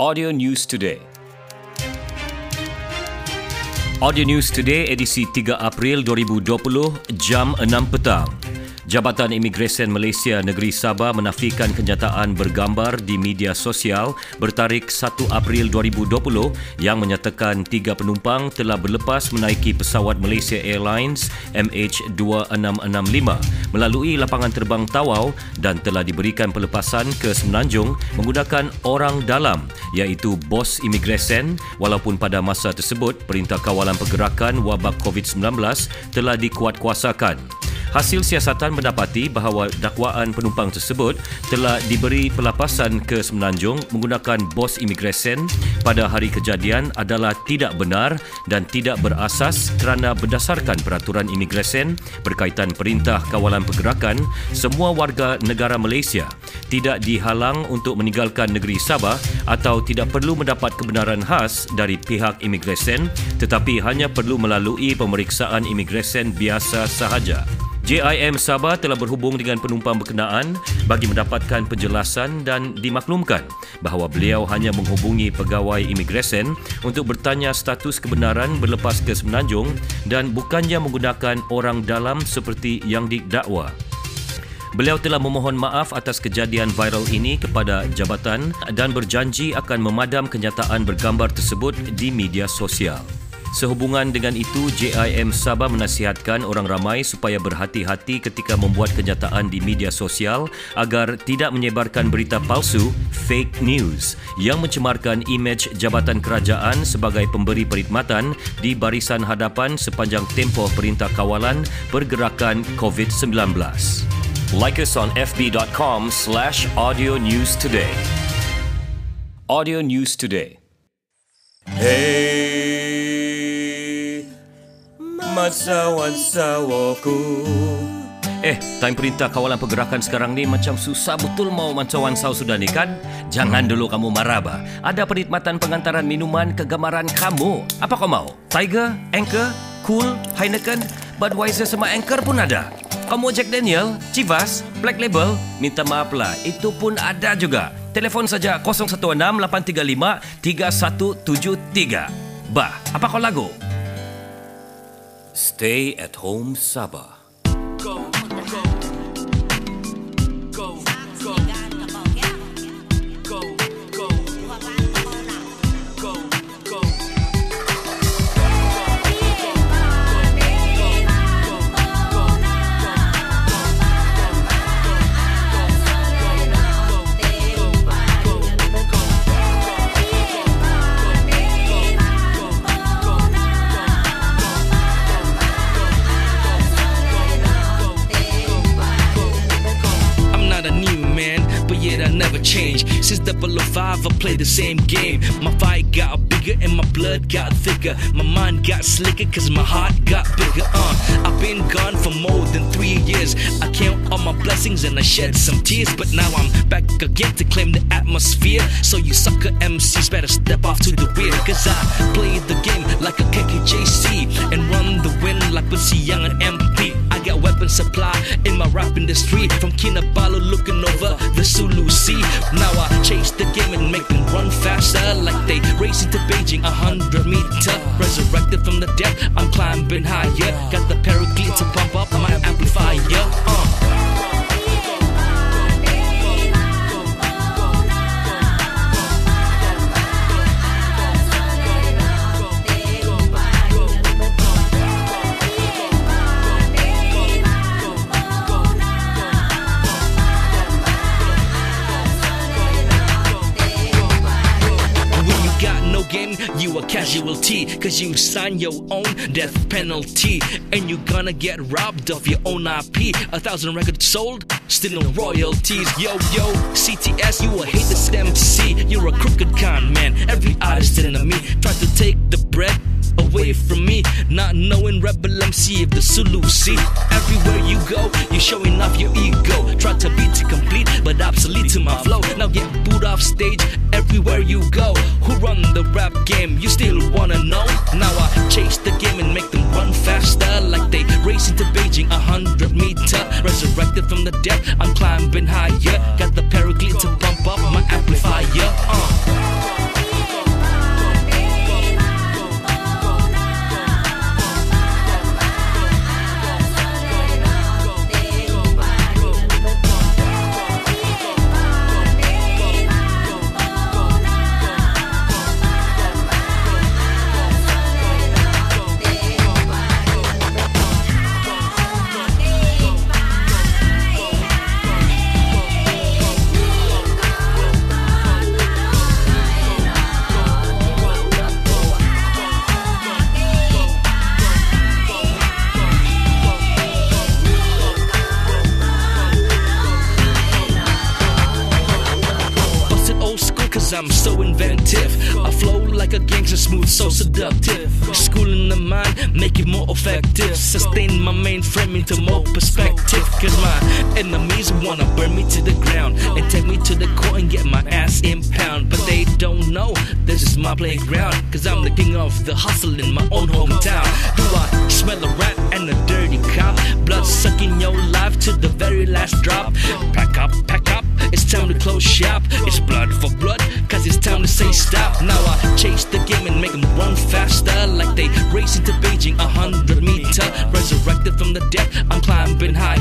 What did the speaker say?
Audio News Today. Audio News Today edisi 3 April 2020 jam 6 petang. Jabatan Imigresen Malaysia Negeri Sabah menafikan kenyataan bergambar di media sosial bertarikh 1 April 2020 yang menyatakan tiga penumpang telah berlepas menaiki pesawat Malaysia Airlines MH2665 melalui lapangan terbang Tawau dan telah diberikan pelepasan ke Semenanjung menggunakan orang dalam iaitu bos imigresen walaupun pada masa tersebut Perintah Kawalan Pergerakan Wabak COVID-19 telah dikuatkuasakan. Hasil siasatan mendapati bahawa dakwaan penumpang tersebut telah diberi pelapasan ke Semenanjung menggunakan bos imigresen pada hari kejadian adalah tidak benar dan tidak berasas kerana berdasarkan peraturan imigresen berkaitan Perintah Kawalan Pergerakan, semua warga negara Malaysia tidak dihalang untuk meninggalkan negeri Sabah atau tidak perlu mendapat kebenaran khas dari pihak imigresen tetapi hanya perlu melalui pemeriksaan imigresen biasa sahaja. JIM Sabah telah berhubung dengan penumpang berkenaan bagi mendapatkan penjelasan dan dimaklumkan bahawa beliau hanya menghubungi pegawai imigresen untuk bertanya status kebenaran berlepas ke Semenanjung dan bukannya menggunakan orang dalam seperti yang didakwa. Beliau telah memohon maaf atas kejadian viral ini kepada jabatan dan berjanji akan memadam kenyataan bergambar tersebut di media sosial. Sehubungan dengan itu, JIM Sabah menasihatkan orang ramai supaya berhati-hati ketika membuat kenyataan di media sosial agar tidak menyebarkan berita palsu, fake news, yang mencemarkan imej Jabatan Kerajaan sebagai pemberi perkhidmatan di barisan hadapan sepanjang tempoh Perintah Kawalan Pergerakan COVID-19. Like us on fb.com slash audio news today. Audio News Today. Hey! Mansawan-sawaku Eh, time perintah kawalan pergerakan sekarang ni macam susah betul mau mancawan saw sudah ni kan? Jangan dulu kamu marah bah. Ada perkhidmatan pengantaran minuman kegemaran kamu. Apa kau mau? Tiger, Anchor, Cool, Heineken, Budweiser sama Anchor pun ada. Kamu Jack Daniel, Chivas, Black Label, minta maaf lah. Itu pun ada juga. Telefon saja 016-835-3173. Bah, apa kau lagu? Stay at home Sabah. Since 005, I play the same game. My fight got bigger and my blood got thicker. My mind got slicker cause my heart got bigger. Uh, I've been gone for more than three years. I count all my blessings and I shed some tears. But now I'm back again to claim the atmosphere. So you sucker MCs better step off to the rear. Cause I play the game like a KKJC and run the win like Pussy Young and MP. Got weapon supply in my rap industry. From Kinabalu looking over the Sulu Sea. Now I chase the game and make them run faster like they race into Beijing a hundred meter resurrected from the dead I'm climbing higher got casualty Cause you sign your own death penalty. And you're gonna get robbed of your own IP A thousand records sold, still no royalties. Yo, yo, CTS, you a haters MC You're a crooked con man, every artist enemy Try to take the bread away from me. Not knowing rebel MC of the Sulu Sea Everywhere you go, you're showing off your ego. Try to be too complete, obsolete to my flow. Now get booed off stage everywhere you go. Who run the rap game, you still wanna know? Now I chase the game and make them run faster Like they race into Beijing, a hundred meter. Resurrected from the dead, I'm climbing higher. Got the paraclete to pump up my flow like a smooth, so seductive. Schooling the mind, make it more effective. Sustain my mainframe into more perspective. Cause my enemies wanna burn me to the ground and take me to the court and get my ass impound. But they don't know this is my playground. Cause I'm the king of the hustle in my own hometown. Do I smell a rat and a dirty cop? Blood sucking your life to the very last drop. Pack up, pack up, it's time to close shop. It's blood for from the deck. I'm climbing high.